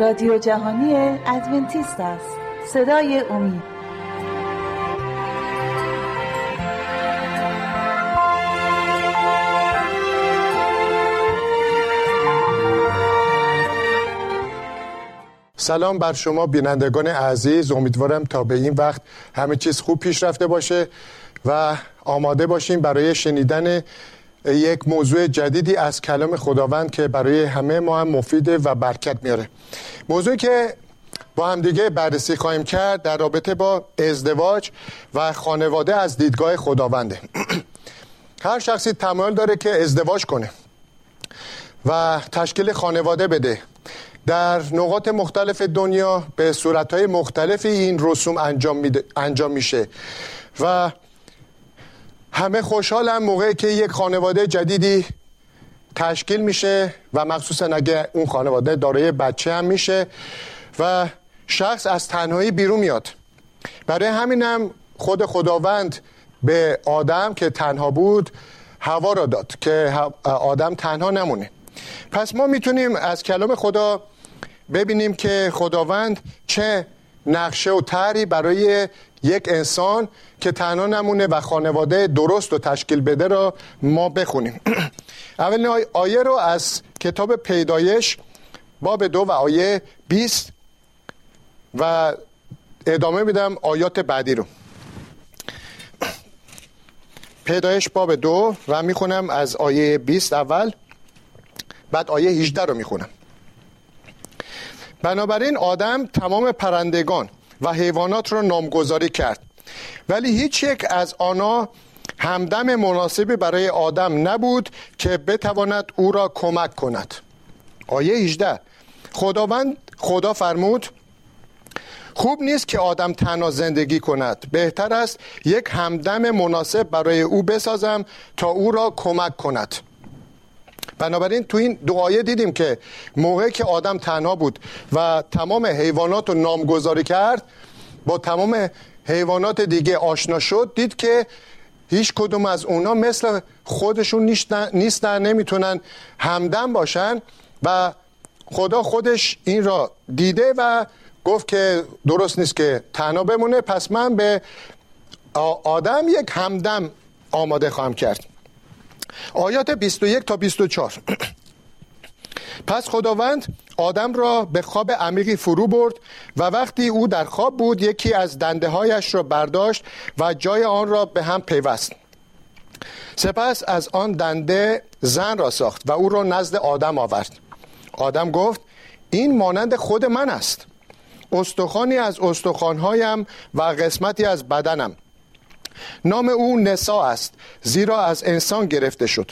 رادیو جهانی ادونتیست است. صدای امید. سلام بر شما بینندگان عزیز. امیدوارم تا به این وقت همه چیز خوب پیش رفته باشه و آماده باشیم برای شنیدن یک موضوع جدیدی از کلام خداوند که برای همه ما هم مفیده و برکت میاره. موضوعی که با هم دیگه بررسی خواهیم کرد در رابطه با ازدواج و خانواده از دیدگاه خداونده. هر شخصی تمایل داره که ازدواج کنه و تشکیل خانواده بده. در نقاط مختلف دنیا به صورتهای مختلفی این رسوم انجام, انجام میشه و همه خوشحالم موقعی که یک خانواده جدیدی تشکیل میشه و مخصوصا اگه اون خانواده دارای بچه هم میشه و شخص از تنهایی بیرون میاد. برای همینم خود خداوند به آدم که تنها بود هوا را داد که آدم تنها نمونه. پس ما می‌تونیم از کلام خدا ببینیم که خداوند چه نقشه و تری برای یک انسان که تنها نمونه و خانواده درست و تشکیل بده را ما بخونیم. اولین آیه رو از کتاب پیدایش باب دو و آیه 20 و ادامه میدم آیات بعدی رو. پیدایش باب دو و می‌خونم از آیه 20 اول بعد آیه 18 رو می‌خونم. بنابراین آدم تمام پرندگان و حیوانات را نامگذاری کرد. ولی هیچ یک از آنها همدم مناسبی برای آدم نبود که بتواند او را کمک کند. آیه 18 خداوند خدا فرمود خوب نیست که آدم تنها زندگی کند. بهتر است یک همدم مناسب برای او بسازم تا او را کمک کند. بنابراین تو این دعایه دیدیم که موقعی که آدم تنها بود و تمام حیوانات رو نامگذاری کرد با تمام حیوانات دیگه آشنا شد دید که هیچ کدوم از اونا مثل خودشون نیستن نمی‌تونن همدم باشن و خدا خودش این را دیده و گفت که درست نیست که تنها بمونه پس من به آدم یک همدم آماده خواهم کرد. آیات 21 تا 24 پس خداوند آدم را به خواب عمیقی فرو برد و وقتی او در خواب بود یکی از دنده هایش را برداشت و جای آن را به هم پیوست. سپس از آن دنده زن را ساخت و او را نزد آدم آورد. آدم گفت این مانند خود من است. استخوانی از استخوانهایم و قسمتی از بدنم. نام او نسا است زیرا از انسان گرفته شد.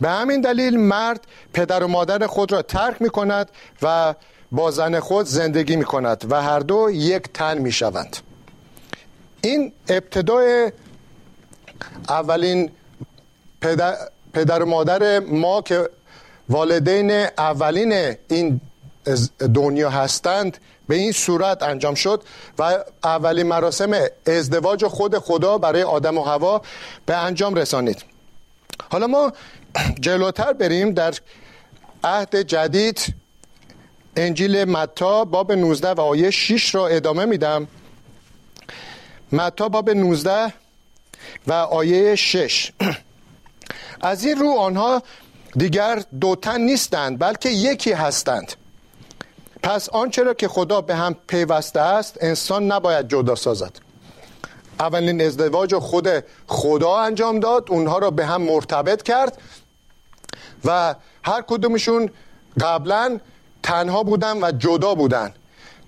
به همین دلیل مرد پدر و مادر خود را ترک می کند و با زن خود زندگی می کند و هر دو یک تن می شوند این ابتدای اولین پدر, پدر و مادر ما که والدین اولین این دنیا هستند به این صورت انجام شد و اولین مراسم ازدواج خود خدا برای آدم و هوا به انجام رسانید. حالا ما جلوتر بریم در عهد جدید. انجیل متا باب 19 و آیه 6 را ادامه میدم. متا باب 19 و آیه 6 از این رو آنها دیگر دوتن نیستند بلکه یکی هستند. پس آنچه را که خدا به هم پیوسته است انسان نباید جدا سازد. اولین ازدواج خود خدا انجام داد اونها را به هم مرتبط کرد و هر کدومشون قبلا تنها بودن و جدا بودن.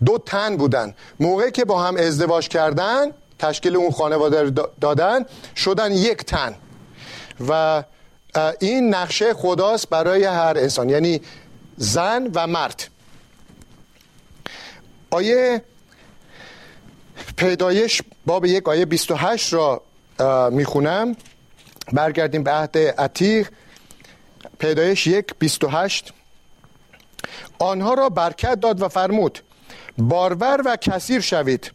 دو تن بودن. موقعی که با هم ازدواج کردن تشکیل اون خانواده دادن شدن یک تن. و این نقشه خداست برای هر انسان یعنی زن و مرد. آیه پیدایش باب یک آیه 28 را می‌خونم. برگردیم به عهد عتیق. پیدایش یک 28 آنها را برکت داد و فرمود بارور و کثیر شوید.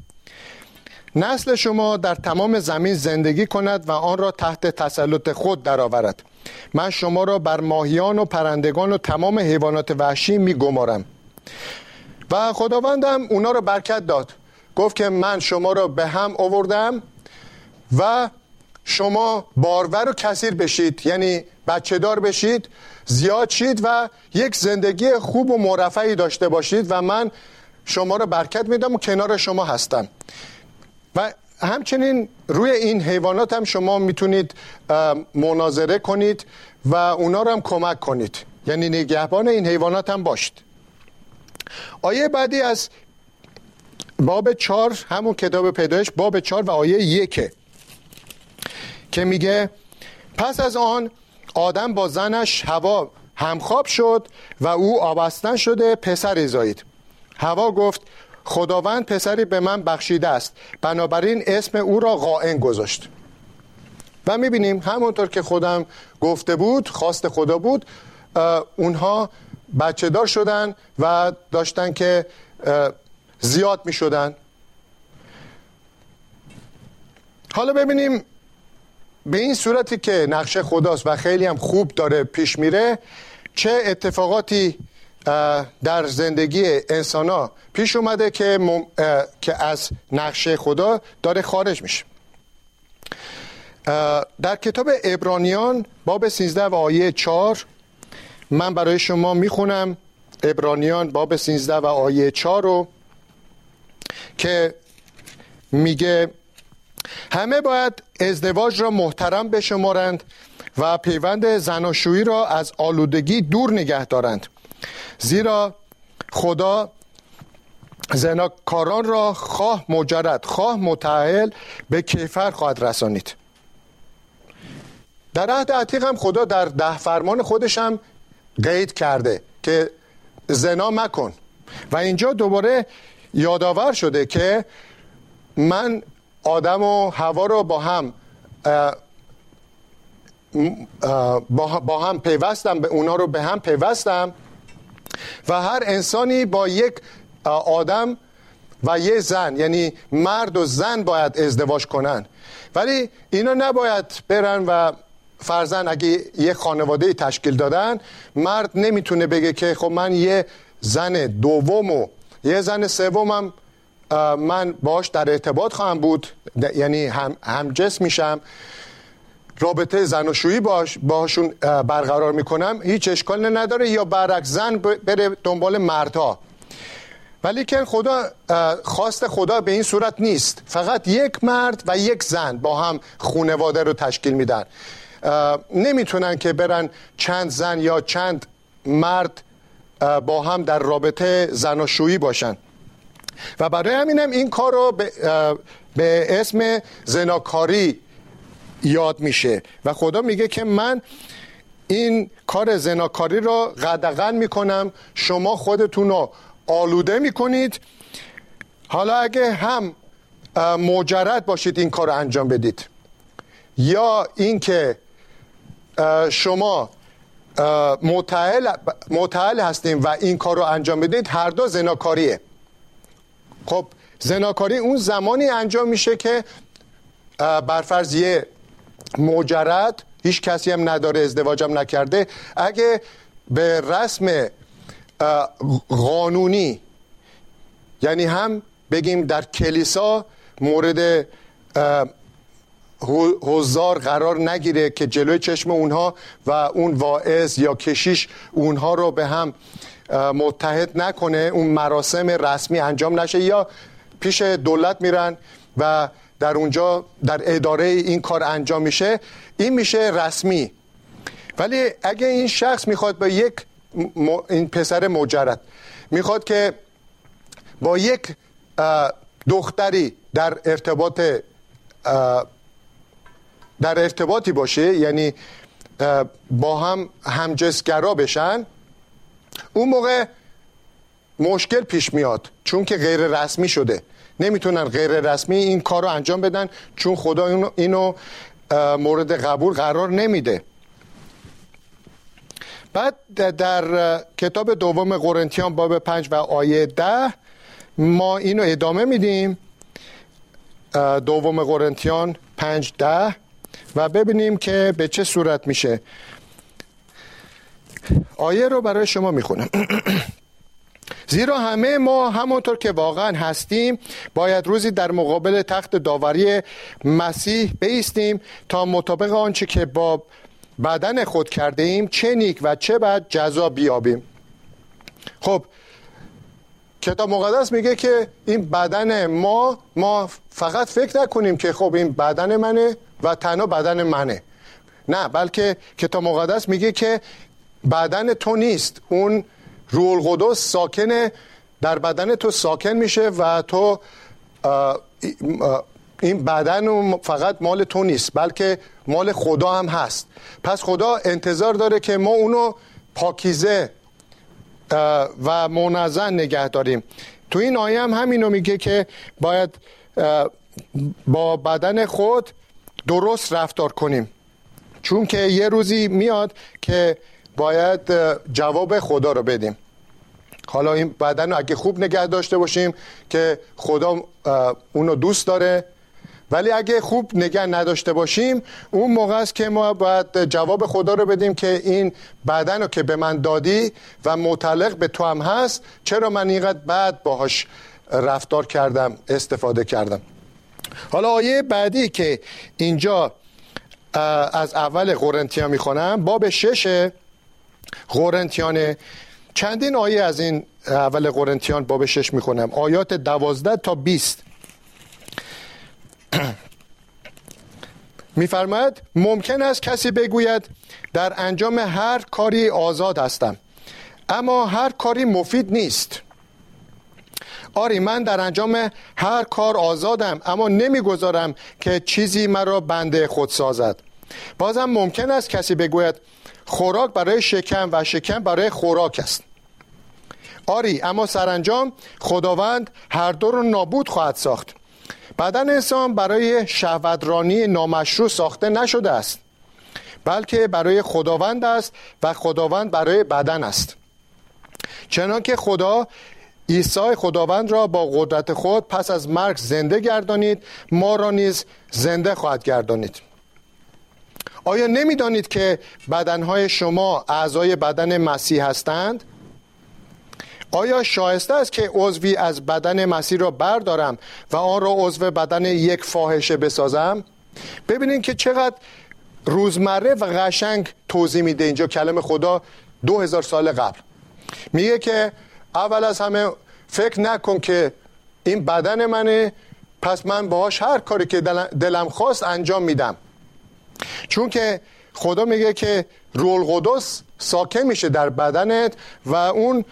نسل شما در تمام زمین زندگی کند و آن را تحت تسلط خود درآورد. من شما را بر ماهیان و پرندگان و تمام حیوانات وحشی می گمارم و خداوندم اونا رو برکت داد. گفت که من شما رو به هم آوردم و شما بارور و کثیر بشید. یعنی بچه دار بشید زیاد شید و یک زندگی خوب و مرفعی داشته باشید و من شما رو برکت میدم و کنار شما هستم. و همچنین روی این حیوانات هم شما می‌تونید مناظره کنید و اونا رو هم کمک کنید. یعنی نگهبان این حیوانات هم باشید. آیه بعدی از باب چار همون کتاب پیدایش باب چار و آیه یکه که میگه پس از آن آدم با زنش هوا همخواب شد و او آبستن شده پسری زایید هوا گفت خداوند پسری به من بخشیده است. بنابراین اسم او را قائن گذاشت. و می‌بینیم همونطور که خودم گفته بود خواست خدا بود اونها بچه دار شدن و داشتن که زیاد می شدن حالا ببینیم به این صورتی که نقشه خداست و خیلی هم خوب داره پیش میره چه اتفاقاتی در زندگی انسان ها پیش اومده که, که از نقشه خدا داره خارج میشه. در کتاب ابرانیان باب 13 و آیه 4 من برای شما می‌خونم ابرانیان باب 13 و آیه 4 رو که میگه همه باید ازدواج را محترم بشمارند و پیوند زناشویی را از آلودگی دور نگه دارند. زیرا خدا زناکاران را خواه مجرد خواه متعهل به کیفر خواهد رسانید. در عهد عتیق هم خدا در ده فرمان خودش هم قید کرده که زنا مکن. و اینجا دوباره یادآور شده که من آدم و هوا رو با هم با هم پیوستم به اونا رو به هم پیوستم و هر انسانی با یک آدم و یه زن یعنی مرد و زن باید ازدواج کنن. ولی اینا نباید برن و فرزن اگه یه خانواده تشکیل دادن مرد نمی‌تونه بگه که خب من یه زن دوم و یه زن سومم من باش در ارتباط خواهم بود. یعنی هم, هم جس میشم. رابطه زن و شویی باش باشون برقرار می‌کنم. هیچ اشکال نداره. یا برعکس زن بره دنبال مردها. ولی که خدا خواست خدا به این صورت نیست. فقط یک مرد و یک زن با هم خونواده رو تشکیل میدن. نمی‌تونن که برن چند زن یا چند مرد با هم در رابطه زناشویی باشن. و برای همینم این کار رو به, به اسم زناکاری یاد میشه. و خدا میگه که من این کار زناکاری رو قدغن می‌کنم. شما خودتون رو آلوده می‌کنید. حالا اگه هم مجرد باشید این کار رو انجام بدید. یا اینکه شما متعهل هستیم و این کار رو انجام بدید هر دو زناکاریه. خب زناکاری اون زمانی انجام میشه که برفرض یه مجرد هیچ کسی هم نداره ازدواجم نکرده. اگه به رسم قانونی یعنی هم بگیم در کلیسا مورد حضار قرار نگیره که جلوی چشم اونها و اون واعظ یا کشیش اونها رو به هم متحد نکنه اون مراسم رسمی انجام نشه یا پیش دولت میرن و در اونجا در اداره این کار انجام میشه. این میشه رسمی. ولی اگه این شخص می‌خواد با یک این پسر مجرد می‌خواد که با یک دختری در ارتباط در ارتباطی باشه یعنی با هم همجنسگرا بشن اون موقع مشکل پیش میاد چون که غیر رسمی شده. نمی‌تونن غیر رسمی این کار رو انجام بدن چون خدا اینو مورد قبول قرار نمیده. بعد در کتاب دوم قرنتیان باب پنج و آیه ده ما اینو ادامه میدیم. دوم قرنتیان پنج ده و ببینیم که به چه صورت میشه. آیه رو برای شما می‌خونم. زیرا همه ما همونطور که واقعا هستیم باید روزی در مقابل تخت داوری مسیح بیستیم تا مطابق آنچه که با بدن خود کرده ایم چه نیک و چه بد جزا بیابیم. خب کتاب مقدس میگه که این بدن ما ما فقط فکر نکنیم که خب این بدن منه. و تنها بدن منه. نه بلکه کتاب مقدس میگه که بدن تو نیست. اون روح القدس ساکنه در بدن تو ساکن میشه و تو این بدن فقط مال تو نیست بلکه مال خدا هم هست. پس خدا انتظار داره که ما اونو پاکیزه و منظن نگه داریم. تو این آیه هم همینو میگه که باید با بدن خود درست رفتار کنیم. چون که یه روزی میاد که باید جواب خدا رو بدیم. حالا این بدن رو اگه خوب نگه داشته باشیم که خدا اونو دوست داره. ولی اگه خوب نگه نداشته باشیم اون موقع است که ما باید جواب خدا رو بدیم که این بدن رو که به من دادی و متعلق به تو هم هست چرا من اینقدر بد باهاش رفتار کردم استفاده کردم. حالا آیه بعدی که اینجا از اول قرنتیان می‌خونم باب شش قرنتیان. چندین آیه از این اول قرنتیان باب شش می‌خونم. آیات دوازده تا بیست. میفرماید ممکن است کسی بگوید در انجام هر کاری آزاد هستم اما هر کاری مفید نیست. آری من در انجام هر کار آزادم اما نمی‌گذارم که چیزی مرا بنده خود سازد. بازم ممکن است کسی بگوید خوراک برای شکم و شکم برای خوراک است. آری اما سرانجام خداوند هر دو رو نابود خواهد ساخت. بدن انسان برای شهوترانی نامشروع ساخته نشده است بلکه برای خداوند است و خداوند برای بدن است. چنانکه خدا عیسی خداوند را با قدرت خود پس از مرگ زنده گردانید. ما را نیز زنده خواهد گردانید. آیا نمی‌دانید که بدنهای شما اعضای بدن مسیح هستند؟ آیا شایسته است که عضوی از بدن مسیح را بردارم و آن را عضو بدن یک فاحشه بسازم؟ ببینید که چقدر روزمره و قشنگ توضیح میده اینجا کلم خدا دو هزار سال قبل. میگه که اول از همه فکر نکن که این بدن منه پس من باهاش هر کاری که دلم خواست انجام میدم. چون که خدا میگه که رول قدس ساکن میشه در بدنت و اون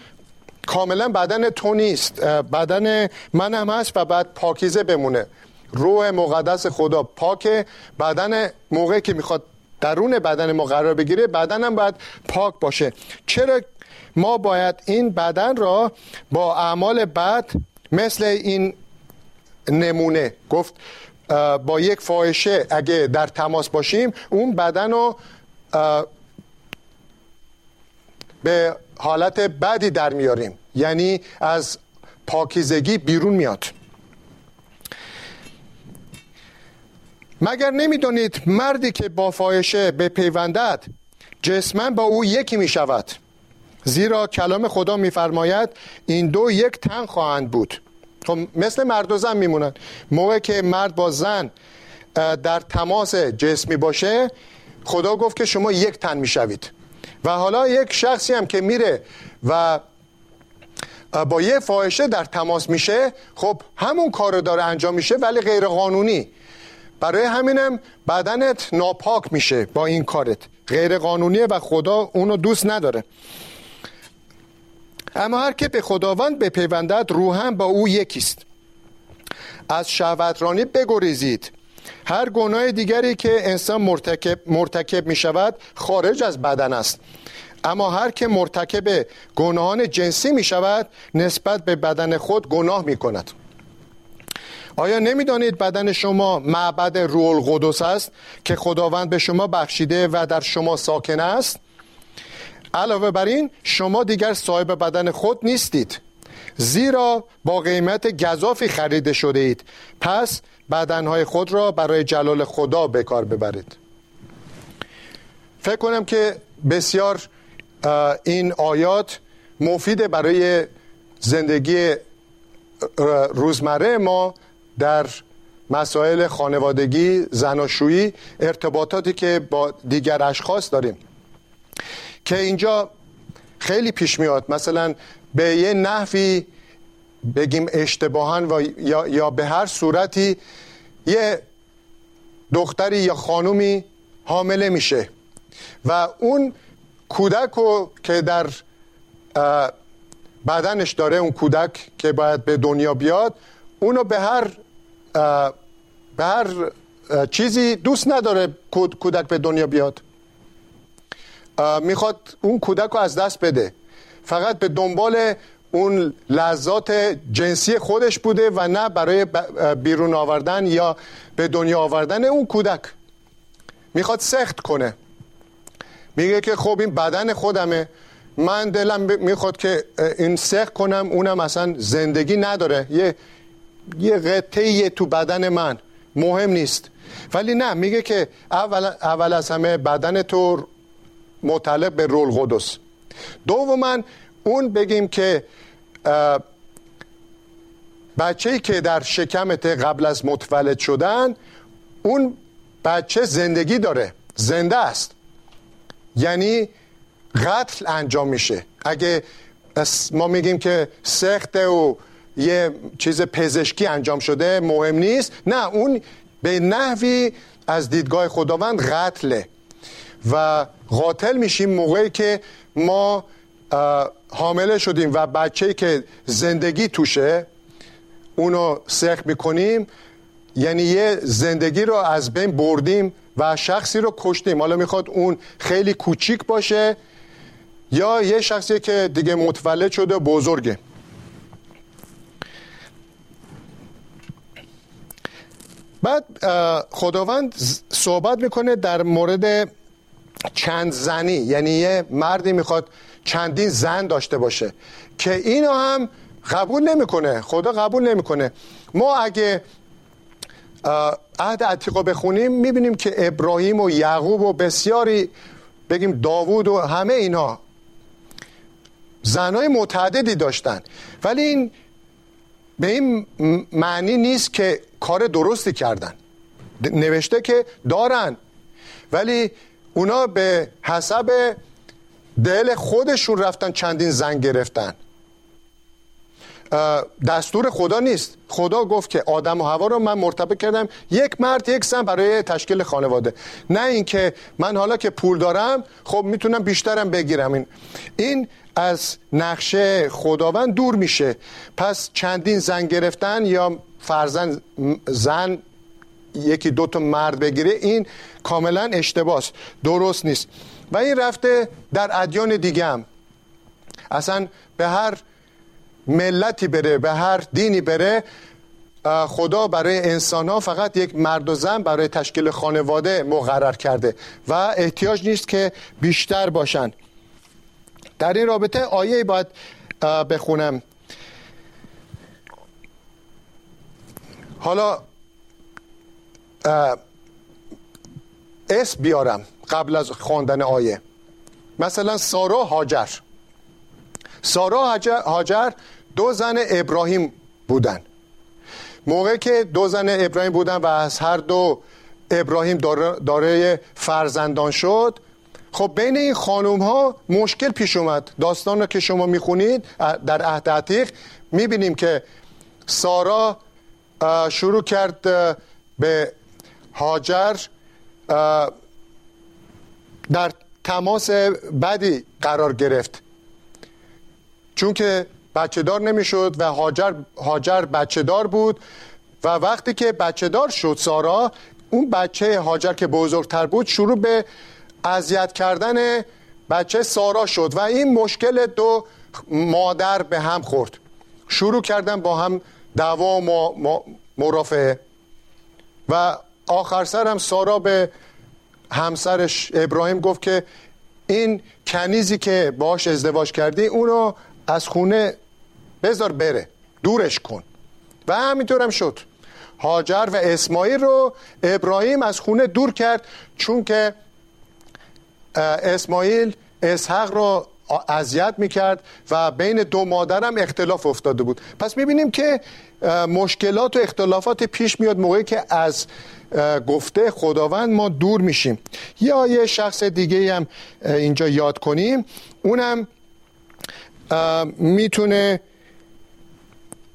کاملا بدن تو نیست. بدن هم هست و بعد پاکیزه بمونه. روح مقدس خدا پاک. بدن موقعی که می‌خواد درون بدن ما قرار بگیره بدنم باید پاک باشه. چرا ما باید این بدن را با اعمال بد مثل این نمونه گفت با یک فاحشه اگه در تماس باشیم اون بدن رو به حالت بدی در میاریم. یعنی از پاکیزگی بیرون میاد. مگر نمی‌دانید مردی که با فاحشه به پیوندد جسمن با او یکی می شود زیرا کلام خدا میفرماید این دو یک تن خواهند بود. خب مثل مرد و زن میمونن. موقع که مرد با زن در تماس جسمی باشه خدا گفت که شما یک تن می‌شوید. و حالا یک شخصی هم که میره و با یه فاحشه در تماس میشه خب همون کار رو داره انجام میشه ولی غیر قانونی برای همینم بدنت ناپاک میشه با این کارت. غیر قانونیه و خدا اونو دوست نداره. اما هر که به خداوند بپیوندد روحم با او یکیست. از شهوترانی بگریزید. هر گناه دیگری که انسان مرتکب, مرتکب می شود خارج از بدن است. اما هر که مرتکب گناهان جنسی می شود نسبت به بدن خود گناه می کند آیا نمی‌دانید بدن شما معبد روح القدس است که خداوند به شما بخشیده و در شما ساکن است؟ علاوه بر این شما دیگر صاحب بدن خود نیستید. زیرا با قیمت گذافی خریده شده اید پس بدنهای خود را برای جلال خدا به کار ببرید. فکر کنم که بسیار این آیات مفید برای زندگی روزمره ما در مسائل خانوادگی زناشویی ارتباطاتی که با دیگر اشخاص داریم. که اینجا خیلی پیش میاد. مثلا به یه نحوی بگیم اشتباهن و یا, یا به هر صورتی یه دختری یا خانومی حامله میشه و اون کودک رو که در بدنش داره اون کودک که باید به دنیا بیاد اونو به هر به هر چیزی دوست نداره کودک به دنیا بیاد. می‌خواد اون کودک رو از دست بده. فقط به دنبال اون لذات جنسی خودش بوده و نه برای بیرون آوردن یا به دنیا آوردن اون کودک. می‌خواد سخت کنه. میگه که خب این بدن خودمه. من دلم می‌خواد که این سخت کنم. اونم اصلا زندگی نداره. یه یه قطعه تو بدن من. مهم نیست. ولی نه میگه که اول, اول از همه بدن تو مطلب به رول قدس. دوما اون بگیم که بچه که در شکمت قبل از متولد شدن اون بچه زندگی داره زنده است. یعنی قتل انجام میشه. اگه ما میگیم که سخته و یه چیز پزشکی انجام شده مهم نیست. نه اون به نحوی از دیدگاه خداوند قتله. و قاتل میشیم موقعی که ما حامله شدیم و بچه که زندگی توشه اونو سخت می‌کنیم. یعنی یه زندگی رو از بین بردیم و شخصی رو کشتیم. حالا می‌خواد اون خیلی کوچیک باشه یا یه شخصی که دیگه متولد شده بزرگه. بعد خداوند صحبت می‌کنه در مورد چند زنی یعنی یه مردی می‌خواد چندین زن داشته باشه که اینو هم قبول نمی‌کنه خدا قبول نمی‌کنه. ما اگه عهد عتیقا بخونیم می‌بینیم که ابراهیم و یعقوب و بسیاری بگیم داوود و همه اینا زنای متعددی داشتن. ولی این به این معنی نیست که کار درستی کردن. نوشته که دارن. ولی اونا به حسب دل خودشون رفتن چندین زن گرفتن. دستور خدا نیست. خدا گفت که آدم و هوا رو من مرتبط کردم. یک مرد یک زن برای تشکیل خانواده. نه اینکه من حالا که پول دارم خب می‌تونم بیشترم بگیرم. این این از نقشه خداوند دور میشه. پس چندین زن گرفتن یا فرزن زن یکی دو تا مرد بگیره این کاملا اشتباس درست نیست. و این رفته در ادیان دیگه هم. اصلا به هر ملتی بره به هر دینی بره خدا برای انسان ها فقط یک مرد و زن برای تشکیل خانواده مقرر کرده و احتیاج نیست که بیشتر باشن. در این رابطه آیه باید بخونم. حالا اسم بیارم قبل از خواندن آیه. مثلا سارا هاجر. سارا هاجر دو زن ابراهیم بودن. موقع که دو زن ابراهیم بودن و از هر دو ابراهیم داره فرزندان شد خب بین این خانوم ها مشکل پیش اومد. داستان رو که شما می‌خونید در عهد عتیق می‌بینیم که سارا شروع کرد به هاجر در تماس بدی قرار گرفت. چون که بچه دار نمی‌شد و هاجر, هاجر بچه دار بود و وقتی که بچه دار شد سارا اون بچه هاجر که بزرگتر بود شروع به اذیت کردن بچه سارا شد و این مشکل دو مادر به هم خورد. شروع کردن با هم دعوا و مرافعه. و آخر سر هم سارا به همسرش ابراهیم گفت که این کنیزی که باش ازدواج کردی اونو از خونه بذار بره دورش کن. و همینطور هم شد. هاجر و اسماعیل رو ابراهیم از خونه دور کرد چون که اسماعیل اسحق رو اذیت می‌کرد و بین دو مادرم اختلاف افتاده بود. پس می‌بینیم که مشکلات و اختلافات پیش میاد موقعی که از گفته خداوند ما دور میشیم. یا یه شخص دیگه هم اینجا یاد کنیم. اونم می‌تونه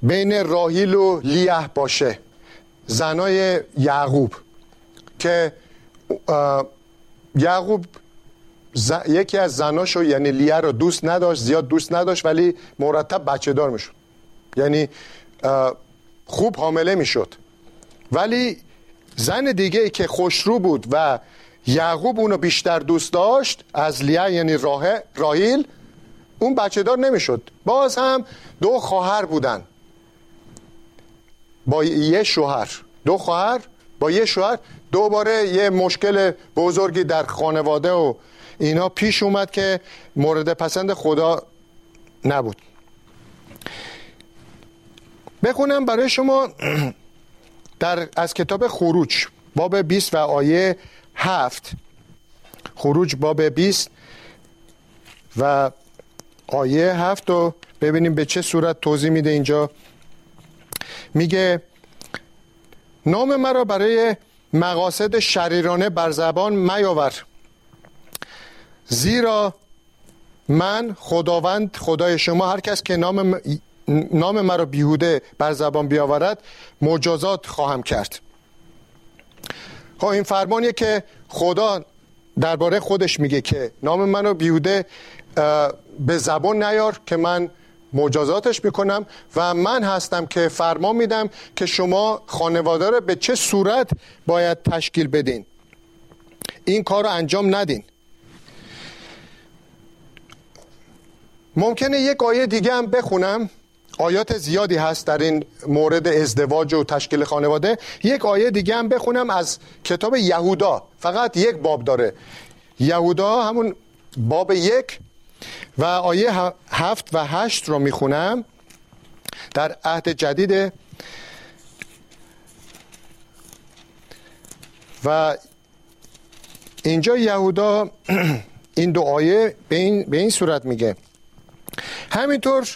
بین راهیل و لیه باشه. زنای یعقوب که یعقوب یکی از زناشو یعنی لیه رو دوست نداشت زیاد دوست نداشت ولی مرتب بچه دار می‌شد. یعنی خوب حامله می‌شد. ولی زن دیگه ای که خوشرو بود و یعقوب اونو بیشتر دوست داشت از لیه یعنی راه راهیل اون بچه دار نمی‌شد. باز هم دو خواهر بودن. با یه شوهر. دو خواهر با یه شوهر دوباره یه مشکل بزرگی در خانواده و اینا پیش اومد که مورد پسند خدا نبود. بخونم برای شما در از کتاب خروج باب 20 و آیه 7 خروج باب 20 و آیه 7 رو ببینیم به چه صورت توضیح میده اینجا. میگه نام مرا برای مقاصد شریرانه بر زبان میاور زیرا من خداوند خدای شما هر کس که نام نام مرا بیهوده بر زبان بیاورد مجازات خواهم کرد. خب این فرمانیه که خدا درباره خودش میگه که نام منو بیهوده به زبان نیار که من مجازاتش می‌کنم و من هستم که فرمان میدم که شما خانواده رو به چه صورت باید تشکیل بدین. این کار رو انجام ندین. ممکنه یک آیه دیگه هم بخونم. آیات زیادی هست در این مورد ازدواج و تشکیل خانواده. یک آیه دیگه هم بخونم از کتاب یهودا. فقط یک باب داره. یهودا همون باب یک و آیه هفت و هشت رو می‌خونم. در عهد جدید و اینجا یهودا این دو آیه به این, به این صورت میگه. همینطور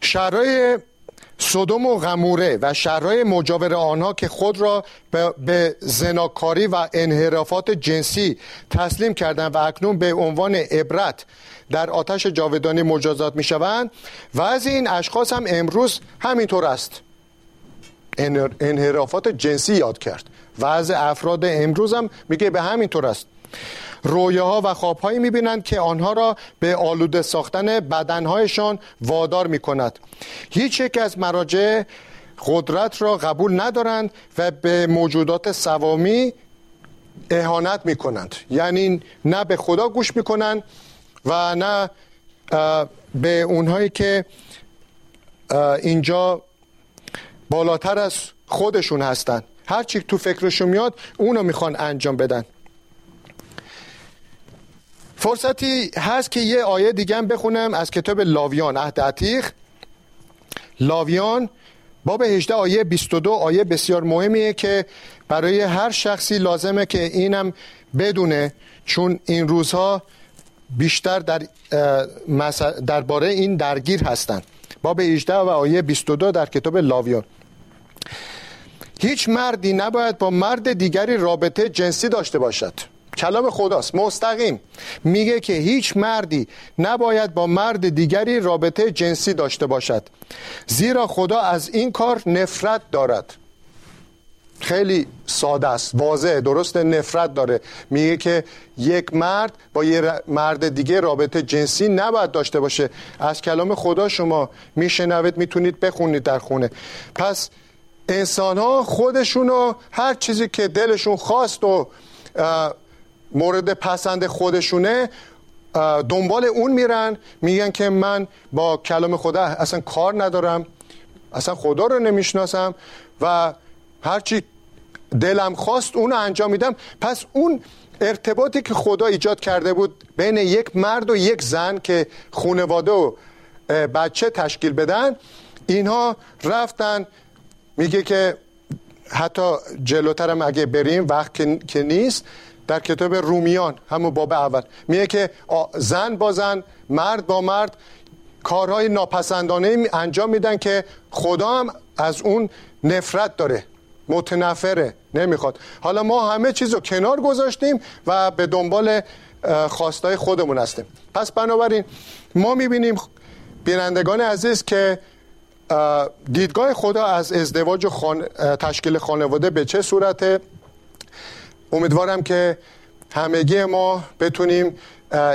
شرای صدوم و غموره و شهرهای مجاور آنها که خود را به زناکاری و انحرافات جنسی تسلیم کردند و اکنون به عنوان عبرت در آتش جاودانی مجازات می شوند و از این اشخاص هم امروز همینطور است. انحرافات جنسی یاد کرد و از افراد امروز هم میگه به همینطور است. رویاها و خوابهایی می‌بینند که آنها را به آلوده ساختن بدنهایشان وادار می‌کند. هیچ یک از مراجع قدرت را قبول ندارند و به موجودات سوامی اهانت می‌کنند. یعنی نه به خدا گوش می‌کنند و نه به اونهایی که اینجا بالاتر از خودشون هستند. هرچی تو فکرشون میاد اونو می‌خوان انجام بدن. فرصتی هست که یه آیه دیگه هم بخونم از کتاب لاویان عهد عتیق. لاویان باب 18 آیه 22 آیه بسیار مهمیه که برای هر شخصی لازمه که اینم بدونه چون این روزها بیشتر در درباره این درگیر هستند باب 18 و آیه 22 در کتاب لاویان. هیچ مردی نباید با مرد دیگری رابطه جنسی داشته باشد. کلام خداست. مستقیم. میگه که هیچ مردی نباید با مرد دیگری رابطه جنسی داشته باشد. زیرا خدا از این کار نفرت دارد. خیلی ساده است. واضح درست نفرت داره. میگه که یک مرد با یه مرد دیگه رابطه جنسی نباید داشته باشه. از کلام خدا شما میشنوید می‌تونید بخونید در خونه. پس انسان ها خودشونو هر چیزی که دلشون خواست و مورد پسند خودشونه دنبال اون میرن میگن که من با کلام خدا اصلا کار ندارم اصلا خدا رو نمی‌شناسم و هرچی دلم خواست اونو انجام میدم. پس اون ارتباطی که خدا ایجاد کرده بود بین یک مرد و یک زن که خونواده و بچه تشکیل بدن اینها رفتن. میگه که حتی جلوترم اگه بریم وقت که نیست در کتاب رومیان همون باب اول. میگه که زن با زن مرد با مرد کارهای ناپسندانه انجام میدن که خدا هم از اون نفرت داره. متنفره نمی‌خواد. حالا ما همه چیز رو کنار گذاشتیم و به دنبال خواستای خودمون هستیم. پس بنابراین ما می‌بینیم بینندگان عزیز که دیدگاه خدا از ازدواج و تشکیل خانواده به چه صورته؟ امیدوارم که همگی ما بتونیم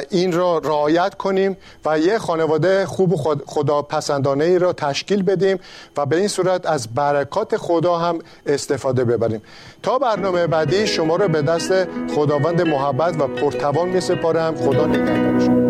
این را رعایت کنیم و یه خانواده خوب و خدا پسندانه ای را تشکیل بدیم و به این صورت از برکات خدا هم استفاده ببریم. تا برنامه بعدی شما را به دست خداوند محبت و پرتوان می سپارم خدا نگهدارشون